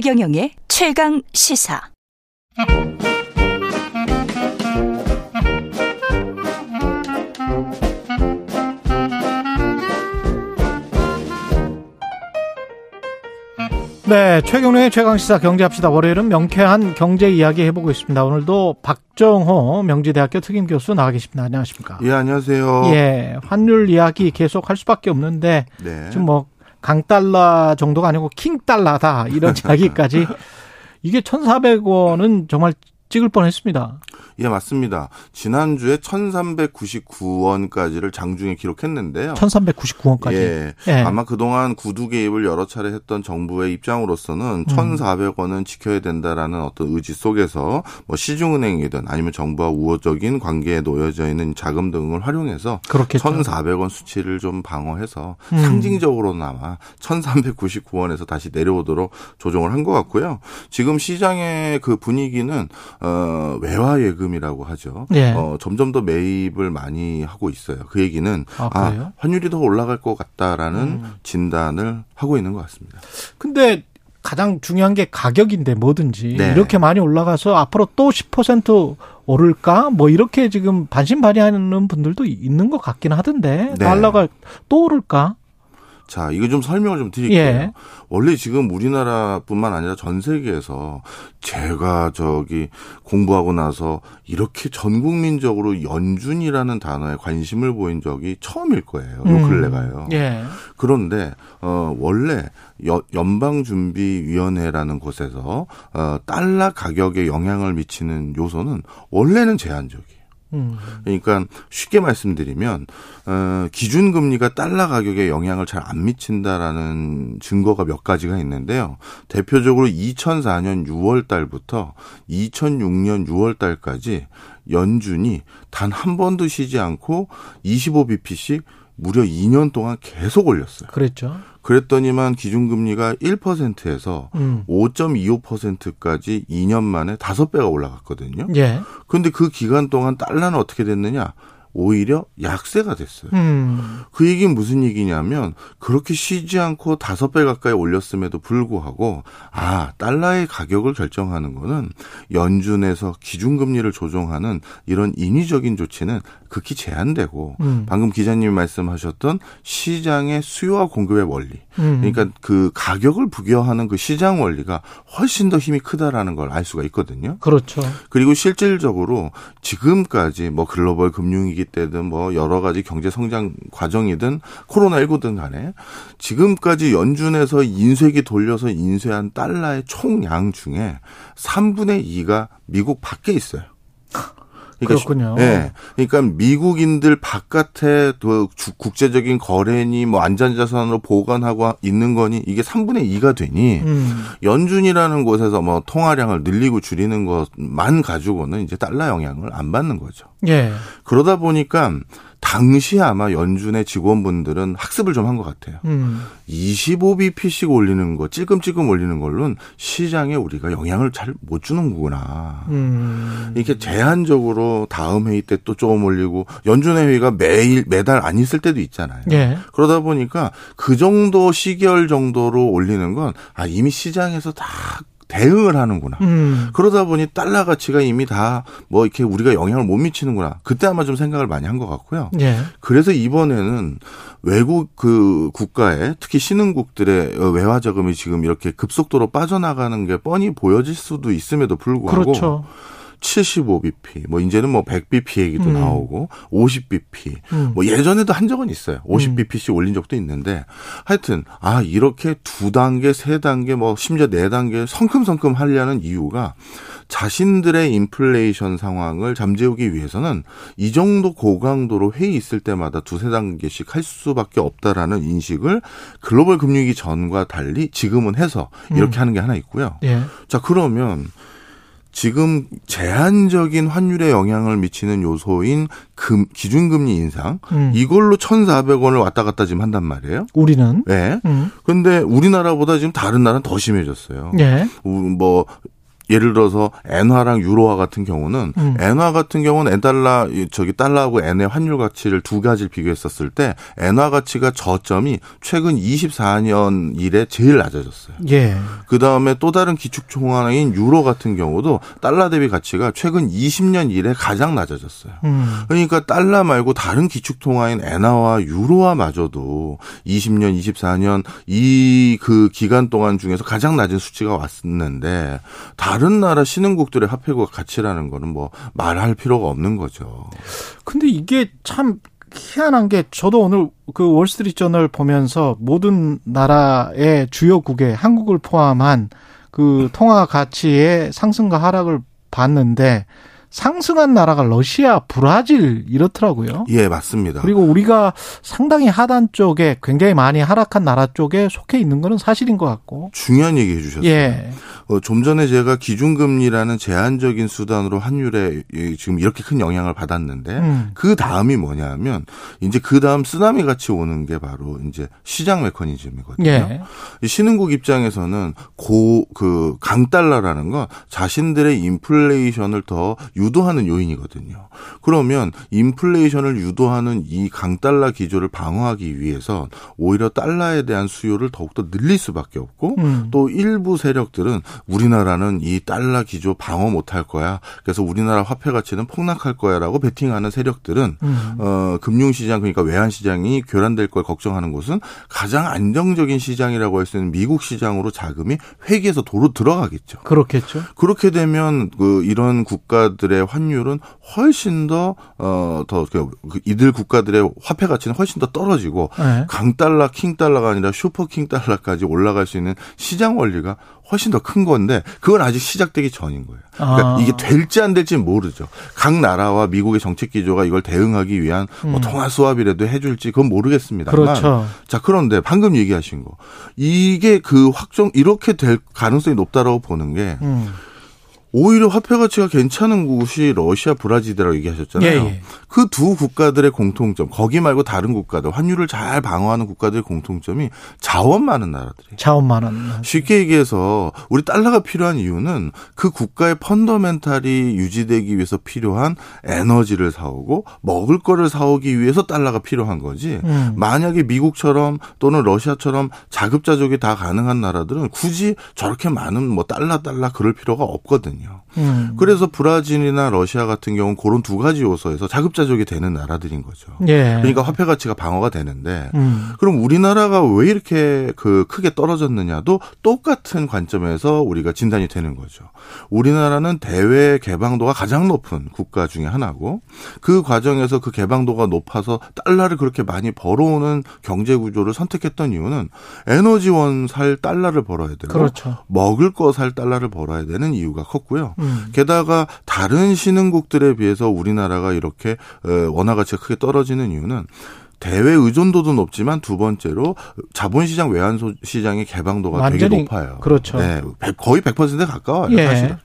최경영의 최강 시사. 네, 최경련의 최강시사 경제합시다. 월요일은 명쾌한 경제 이야기 해보고 있습니다. 오늘도 박정호 명지대학교 특임교수 나와 계십니다. 안녕하십니까? 예, 안녕하세요. 예, 환율 이야기 계속 할 수밖에 없는데 네. 지금 뭐 강달러 정도가 아니고 킹달러다. 이런 이야기까지. 이게 1,400원은 정말 찍을 뻔했습니다. 예, 맞습니다. 지난주에 1399원까지를 장중에 기록했는데요. 1399원까지. 예. 예. 아마 그동안 구두 개입을 여러 차례 했던 정부의 입장으로서는 1,400원은 지켜야 된다라는 어떤 의지 속에서 뭐 시중은행이든 아니면 정부와 우호적인 관계에 놓여져 있는 자금 등을 활용해서 그렇겠죠. 1,400원 수치를 좀 방어해서 음. 상징적으로나마 1,399원에서 다시 내려오도록 조정을 한 것 같고요. 지금 시장의 그 분위기는 어, 외화 예금이라고 하죠. 예. 어, 점점 더 매입을 많이 하고 있어요. 그 얘기는 아, 아? 음. 환율이 더 올라갈 것 같다라는 진단을 하고 있는 것 같습니다. 근데 가장 중요한 게 가격인데 뭐든지 네. 이렇게 많이 올라가서 앞으로 또 10% 오를까? 뭐 이렇게 지금 반신반의하는 분들도 있는 것 같긴 하던데 네. 달러가 또 오를까? 자, 이거 좀 설명을 좀 드릴게요. 예. 원래 지금 우리나라뿐만 아니라 전 세계에서 제가 저기 공부하고 나서 이렇게 전 국민적으로 연준이라는 단어에 관심을 보인 적이 처음일 거예요. 요 음. 근래가요. 예. 그런데 어 원래 연방준비위원회라는 곳에서 어 달러 가격에 영향을 미치는 요소는 원래는 제한적이에요. 음. 그러니까 쉽게 말씀드리면 어, 기준 금리가 달러 가격에 영향을 잘 안 미친다라는 증거가 몇 가지가 있는데요. 대표적으로 2004년 6월 달부터 2006년 6월 달까지 연준이 단 한 번도 쉬지 않고 25bp씩 무려 2년 동안 계속 올렸어요. 그랬죠. 그랬더니만 기준금리가 1%에서 음. 5.25%까지 2년 만에 5배가 올라갔거든요. 예. 근데 그 기간 동안 달러는 어떻게 됐느냐? 오히려 약세가 됐어요. 음. 그 얘기는 무슨 얘기냐면 그렇게 쉬지 않고 다섯 배 가까이 올렸음에도 불구하고 아 달러의 가격을 결정하는 거는 연준에서 기준금리를 조정하는 이런 인위적인 조치는 극히 제한되고 음. 방금 기자님이 말씀하셨던 시장의 수요와 공급의 원리 음. 그러니까 그 가격을 부여하는 그 시장 원리가 훨씬 더 힘이 크다라는 걸 알 수가 있거든요. 그렇죠. 그리고 실질적으로 지금까지 뭐 글로벌 금융위기 때든 뭐 여러 가지 경제 성장 과정이든 코로나19든 간에 지금까지 연준에서 인쇄기 돌려서 인쇄한 달러의 총량 중에 3분의 2가 미국 밖에 있어요. 그렇군요. 예. 그러니까 미국인들 바깥에 또 주- 국제적인 거래니 뭐 안전자산으로 보관하고 있는 거니 이게 3분의 2가 되니 음. 연준이라는 곳에서 뭐 통화량을 늘리고 줄이는 것만 가지고는 이제 달러 영향을 안 받는 거죠. 예. 그러다 보니까 당시 아마 연준의 직원분들은 학습을 좀 한 것 같아요. 음. 25bp씩 올리는 거, 찔끔찔끔 올리는 걸로는 시장에 우리가 영향을 잘 못 주는 거구나. 음. 이렇게 제한적으로 다음 회의 때 또 조금 올리고 연준의 회의가 매일 매달 안 있을 때도 있잖아요. 예. 그러다 보니까 그 정도 시계열 정도로 올리는 건 아, 이미 시장에서 다 대응을 하는구나. 음. 그러다 보니 달러 가치가 이미 다 뭐 이렇게 우리가 영향을 못 미치는구나. 그때 아마 좀 생각을 많이 한 것 같고요. 예. 그래서 이번에는 외국 그 국가에 특히 신흥국들의 외화 자금이 지금 이렇게 급속도로 빠져나가는 게 뻔히 보여질 수도 있음에도 불구하고 그렇죠. 75bp, 뭐 이제는 뭐 100bp 얘기도 음. 나오고 50bp, 음. 뭐 예전에도 한 적은 있어요. 50bp씩 올린 적도 있는데 하여튼 아 이렇게 두 단계, 세 단계, 뭐 심지어 네 단계 성큼성큼 하려는 이유가 자신들의 인플레이션 상황을 잠재우기 위해서는 이 정도 고강도로 회의 있을 때마다 두세 단계씩 할 수밖에 없다라는 인식을 글로벌 금융위기 전과 달리 지금은 해서 이렇게 음. 하는 게 하나 있고요. 예. 자, 그러면 지금 제한적인 환율에 영향을 미치는 요소인 금, 기준금리 인상, 음. 이걸로 1,400원을 왔다 갔다 지금 한단 말이에요. 우리는 네. 음. 근데 우리나라보다 지금 다른 나라는 더 심해졌어요. 예. 우- 뭐, 예를 들어서 엔화랑 유로화 같은 경우는 음. 엔화 같은 경우는 엔달러 저기 달러하고 엔의 환율 가치를 두 가지를 비교했었을 때 엔화 가치가 저점이 최근 24년 이래 제일 낮아졌어요. 예. 그 다음에 또 다른 기축통 화인 유로 같은 경우도 달러 대비 가치가 최근 20년 이래 가장 낮아졌어요. 음. 그러니까 달러 말고 다른 기축통화인 엔화와 유로화마저도 20년, 24년 이 그 기간 동안 중에서 가장 낮은 수치가 왔었는데 다른 나라 신흥국들의 화폐가 가치라는 거는 뭐 말할 필요가 없는 거죠. 근데 이게 참 희한한 게 저도 오늘 그 월스트리트 저널 보면서 모든 나라의 주요국에 한국을 포함한 그 통화 가치의 상승과 하락을 봤는데 상승한 나라가 러시아, 브라질 이렇더라고요. 예, 맞습니다. 그리고 우리가 상당히 하단 쪽에 굉장히 많이 하락한 나라 쪽에 속해 있는 거는 사실인 것 같고. 중요한 얘기 해주셨어요. 예. 어, 좀 전에 제가 기준금리라는 제한적인 수단으로 환율에 이- 지금 이렇게 큰 영향을 받았는데 음. 그 다음이 뭐냐면 이제 그 다음 쓰나미 같이 오는 게 바로 이제 시장 메커니즘이거든요. 예. 이 신흥국 입장에서는 고 그 강달러라는 건 자신들의 인플레이션을 더 유도하는 요인이거든요. 그러면 인플레이션을 유도하는 이 강달러 기조를 방어하기 위해서 오히려 달러에 대한 수요를 더욱더 늘릴 수밖에 없고 음. 또 일부 세력들은 우리나라는 이 달러 기조 방어 못할 거야. 그래서 우리나라 화폐 가치는 폭락할 거야라고 베팅하는 세력들은 음. 어, 금융시장 그러니까 외환시장이 교란될 걸 걱정하는 곳은 가장 안정적인 시장이라고 할 수 있는 미국 시장으로 자금이 회기에서 도로 들어가겠죠. 그렇겠죠. 그렇게 되면 그 이런 국가들 의 환율은 훨씬 더 어더 그 이들 국가들의 화폐 가치는 훨씬 더 떨어지고 예. 강달러, 킹달러가 아니라 슈퍼 킹달러까지 올라갈 수 있는 시장 원리가 훨씬 더 큰 건데 그건 아직 시작되기 전인 거예요. 그러니까 아. 이게 될지 안 될지 모르죠. 각 나라와 미국의 정책 기조가 이걸 대응하기 위한 뭐 음. 통화 수합이라도 해줄지 그건 모르겠습니다만. 그렇죠. 자 그런데 방금 얘기하신 거 이게 그 확정 이렇게 될 가능성이 높다라고 보는 게 음. 오히려 화폐 가치가 괜찮은 곳이 러시아, 브라질이라고 얘기하셨잖아요. 예, 예. 그두 국가들의 공통점, 거기 말고 다른 국가들, 환율을 잘 방어하는 국가들의 공통점이 자원 많은 나라들이. 자원 많은. 쉽게 얘기해서 우리 달러가 필요한 이유는 그 국가의 펀더멘탈이 유지되기 위해서 필요한 에너지를 사오고 먹을 거를 사오기 위해서 달러가 필요한 거지. 음. 만약에 미국처럼 또는 러시아처럼 자급자족이 다 가능한 나라들은 굳이 저렇게 많은 뭐 달러 달러 그럴 필요가 없거든요. know. 음. 그래서 브라질이나 러시아 같은 경우는 그런 두 가지 요소에서 자급자족이 되는 나라들인 거죠. 예. 그러니까 화폐 가치가 방어가 되는데 음. 그럼 우리나라가 왜 이렇게 그 크게 떨어졌느냐도 똑같은 관점에서 우리가 진단이 되는 거죠. 우리나라는 대외 개방도가 가장 높은 국가 중에 하나고 그 과정에서 그 개방도가 높아서 달러를 그렇게 많이 벌어오는 경제 구조를 선택했던 이유는 에너지원 살 달러를 벌어야 되고 그렇죠. 먹을 거 살 달러를 벌어야 되는 이유가 컸고요. 음. 게다가 다른 신흥국들에 비해서 우리나라가 이렇게 어, 원화 가치가 크게 떨어지는 이유는 대외 의존도도 높지만 두 번째로 자본시장 외환 시장의 개방도가 되게 완전히 높아요. 그렇죠. 네, 백- 거의 100%에 가까워요. 예. 사실은.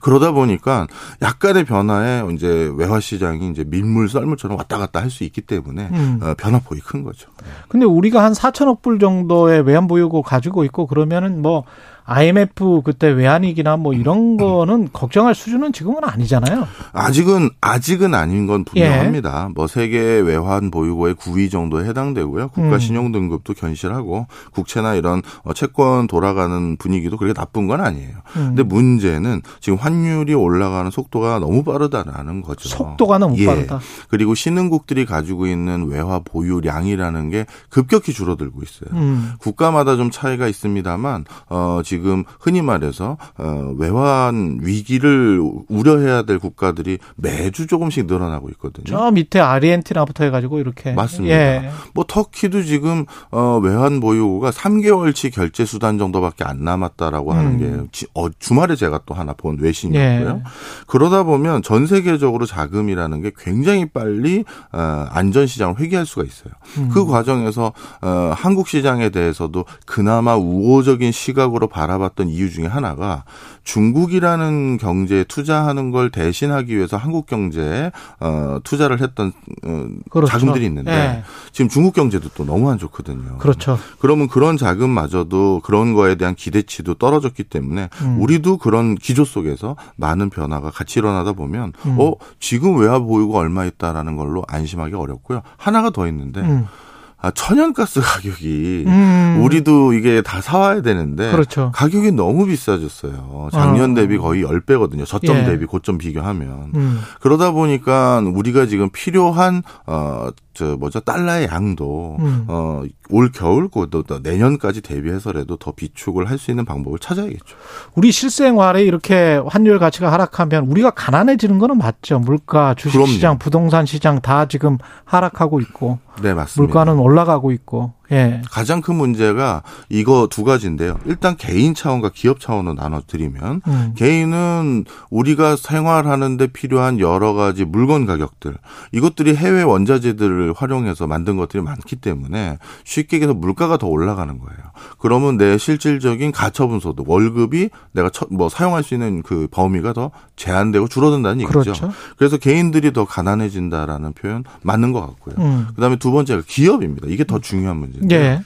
그러다 보니까 약간의 변화에 이제 외화 시장이 이제 밀물 썰물처럼 왔다 갔다 할 수 있기 때문에 음. 어, 변화 폭이 큰 거죠. 근데 우리가 한 4천억 불 정도의 외환 보유고 가지고 있고 그러면은 뭐 IMF 그때 외환위기나 뭐 이런 거는 걱정할 수준은 지금은 아니잖아요. 아직은 아직은 아닌 건 예. 분명합니다. 뭐 세계 외환 보유고의 9위 정도에 해당되고요. 국가 음. 신용 등급도 견실하고 국채나 이런 어, 채권 돌아가는 분위기도 그렇게 나쁜 건 아니에요. 음. 근데 문제는 지금 환율이 올라가는 속도가 너무 빠르다라는 거죠. 속도가 너무 예. 빠르다. 그리고 신흥국들이 가지고 있는 외화 보유량이라는 게 급격히 줄어들고 있어요. 음. 국가마다 좀 차이가 있습니다만 어 지금 흔히 말해서 어 외환 위기를 우려해야 될 국가들이 매주 조금씩 늘어나고 있거든요. 저 밑에 아르헨티나부터 해가지고 이렇게 맞습니다. 예. 뭐 터키도 지금 어 외환 보유고가 3개월치 결제 수단 정도밖에 안 남았다라고 하는 음. 게 지- 어, 주말에 제가 또 하나 본 외신이었고요. 예. 그러다 보면 전 세계적으로 자금이라는 게 굉장히 빨리 어, 안전 시장을 회귀할 수가 있어요. 음. 그 과정에서 어, 한국 시장에 대해서도 그나마 우호적인 시각으로 바라 알아봤던 이유 중에 하나가 중국이라는 경제에 투자하는 걸 대신하기 위해서 한국 경제에 어, 투자를 했던 어, 그렇죠. 자금들이 있는데 예. 지금 중국 경제도 또 너무 안 좋거든요. 그렇죠. 그러면 그런 자금마저도 그런 거에 대한 기대치도 떨어졌기 때문에 음. 우리도 그런 기조 속에서 많은 변화가 같이 일어나다 보면 음. 어 지금 외화 보유가 얼마 있다라는 걸로 안심하기 어렵고요. 하나가 더 있는데 음. 아, 천연가스 가격이 음. 우리도 이게 다 사와야 되는데 그렇죠. 가격이 너무 비싸졌어요. 작년 아. 대비 거의 10배거든요. 저점 예. 대비 고점 비교하면. 음. 그러다 보니까 우리가 지금 필요한 어 저 뭐죠 달러의 양도 음. 어올 겨울 또 내년까지 대비해서라도 더 비축을 할 수 있는 방법을 찾아야겠죠. 우리 실생활에 이렇게 환율 가치가 하락하면 우리가 가난해지는 거는 맞죠. 물가, 주식시장. 부동산 시장 다 지금 하락하고 있고 네 맞습니다. 물가는 올라가고 있고. 예. 가장 큰 문제가 이거 두 가지인데요. 일단 개인 차원과 기업 차원으로 나눠드리면 음. 개인은 우리가 생활하는데 필요한 여러 가지 물건 가격들 이것들이 해외 원자재들을 활용해서 만든 것들이 많기 때문에 쉽게 얘기해서 물가가 더 올라가는 거예요. 그러면 내 실질적인 가처분 소득 월급이 내가 처- 뭐 사용할 수 있는 그 범위가 더 제한되고 줄어든다는 얘기죠. 그렇죠. 그래서 개인들이 더 가난해진다라는 표현 맞는 것 같고요. 음. 그다음에 두 번째가 기업입니다. 이게 더 중요한 문제 인데. 예.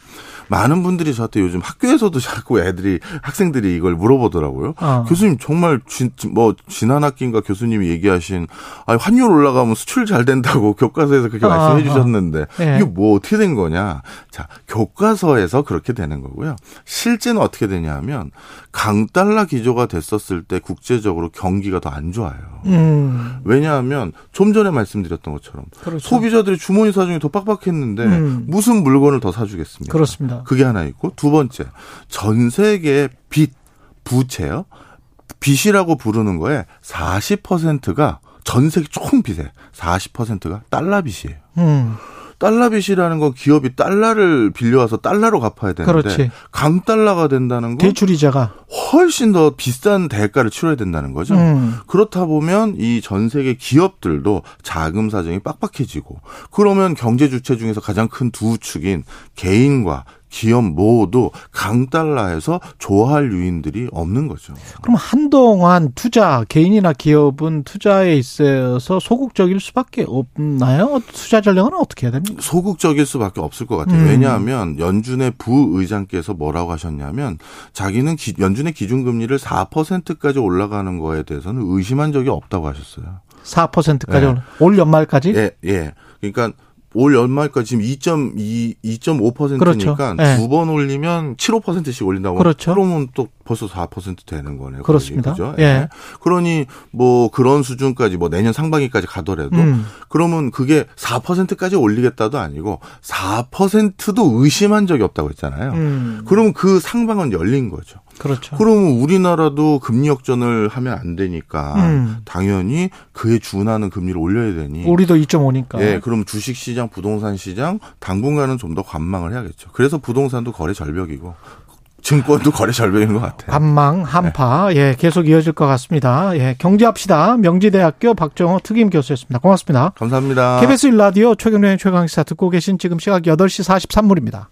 많은 분들이 저한테 요즘 학교에서도 자꾸 애들이 학생들이 이걸 물어보더라고요. 어. 교수님 정말 지, 뭐 지난 학기인가 교수님이 얘기하신 아 환율 올라가면 수출 잘 된다고 교과서에서 그렇게 아, 말씀해 아. 주셨는데 예. 이게 뭐 어떻게 된 거냐? 자 교과서에서 그렇게 되는 거고요. 실제는 어떻게 되냐 하면 강달러 기조가 됐었을 때 국제적으로 경기가 더 안 좋아요. 음. 왜냐하면 좀 전에 말씀드렸던 것처럼 그렇죠. 소비자들이 주머니 사정이 더 빡빡했는데 음. 무슨 물건을 더 사주겠습니까? 그렇습니다. 그게 하나 있고 두 번째 전 세계 빚 부채요 빚이라고 부르는 거에 40%가 전 세계 총 빚에 40%가 달러 빚이에요. 음. 달러 빚이라는 건 기업이 달러를 빌려와서 달러로 갚아야 되는데 그렇지. 강달러가 된다는 건 대출 이자가. 훨씬 더 비싼 대가를 치러야 된다는 거죠. 음. 그렇다 보면 이 전 세계 기업들도 자금 사정이 빡빡해지고 그러면 경제 주체 중에서 가장 큰 두 축인 개인과 기업 모두 강달러에서 좋아할 요인들이 없는 거죠. 그럼 한동안 투자 개인이나 기업은 투자에 있어서 소극적일 수밖에 없나요? 투자 전략은 어떻게 해야 됩니까? 소극적일 수밖에 없을 것 같아요. 음. 왜냐하면 연준의 부의장께서 뭐라고 하셨냐면 자기는 기- 연준의 기준금리를 4%까지 올라가는 거에 대해서는 의심한 적이 없다고 하셨어요. 4%까지 네. 올라- 올 연말까지? 예, 예. 그러니까 올 연말까지 지금 2.2, 2.5%니까 그렇죠. 예. 두번 올리면 7, 5%씩 올린다고. 그렇죠. 그러면 또 벌써 4% 되는 거네요. 그렇습니다. 그죠? 예. 그러니 뭐 그런 수준까지 뭐 내년 상반기까지 가더라도 음. 그러면 그게 4%까지 올리겠다도 아니고 4%도 의심한 적이 없다고 했잖아요. 음. 그러면 그 상방은 열린 거죠. 그렇죠. 그러면 우리나라도 금리 역전을 하면 안 되니까 음. 당연히 그에 준하는 금리를 올려야 되니 우리도 2.5니까. 예, 그럼 주식 시장, 부동산 시장 당분간은 좀 더 관망을 해야겠죠. 그래서 부동산도 거래 절벽이고 증권도 거래 절벽인 것 같아요. 관망 한파 예 계속 이어질 것 같습니다. 예 경제합시다 명지대학교 박정호 특임 교수였습니다. 고맙습니다. 감사합니다. KBS 1라디오 최경련의 최강시사 듣고 계신 지금 시각 8시 43분입니다.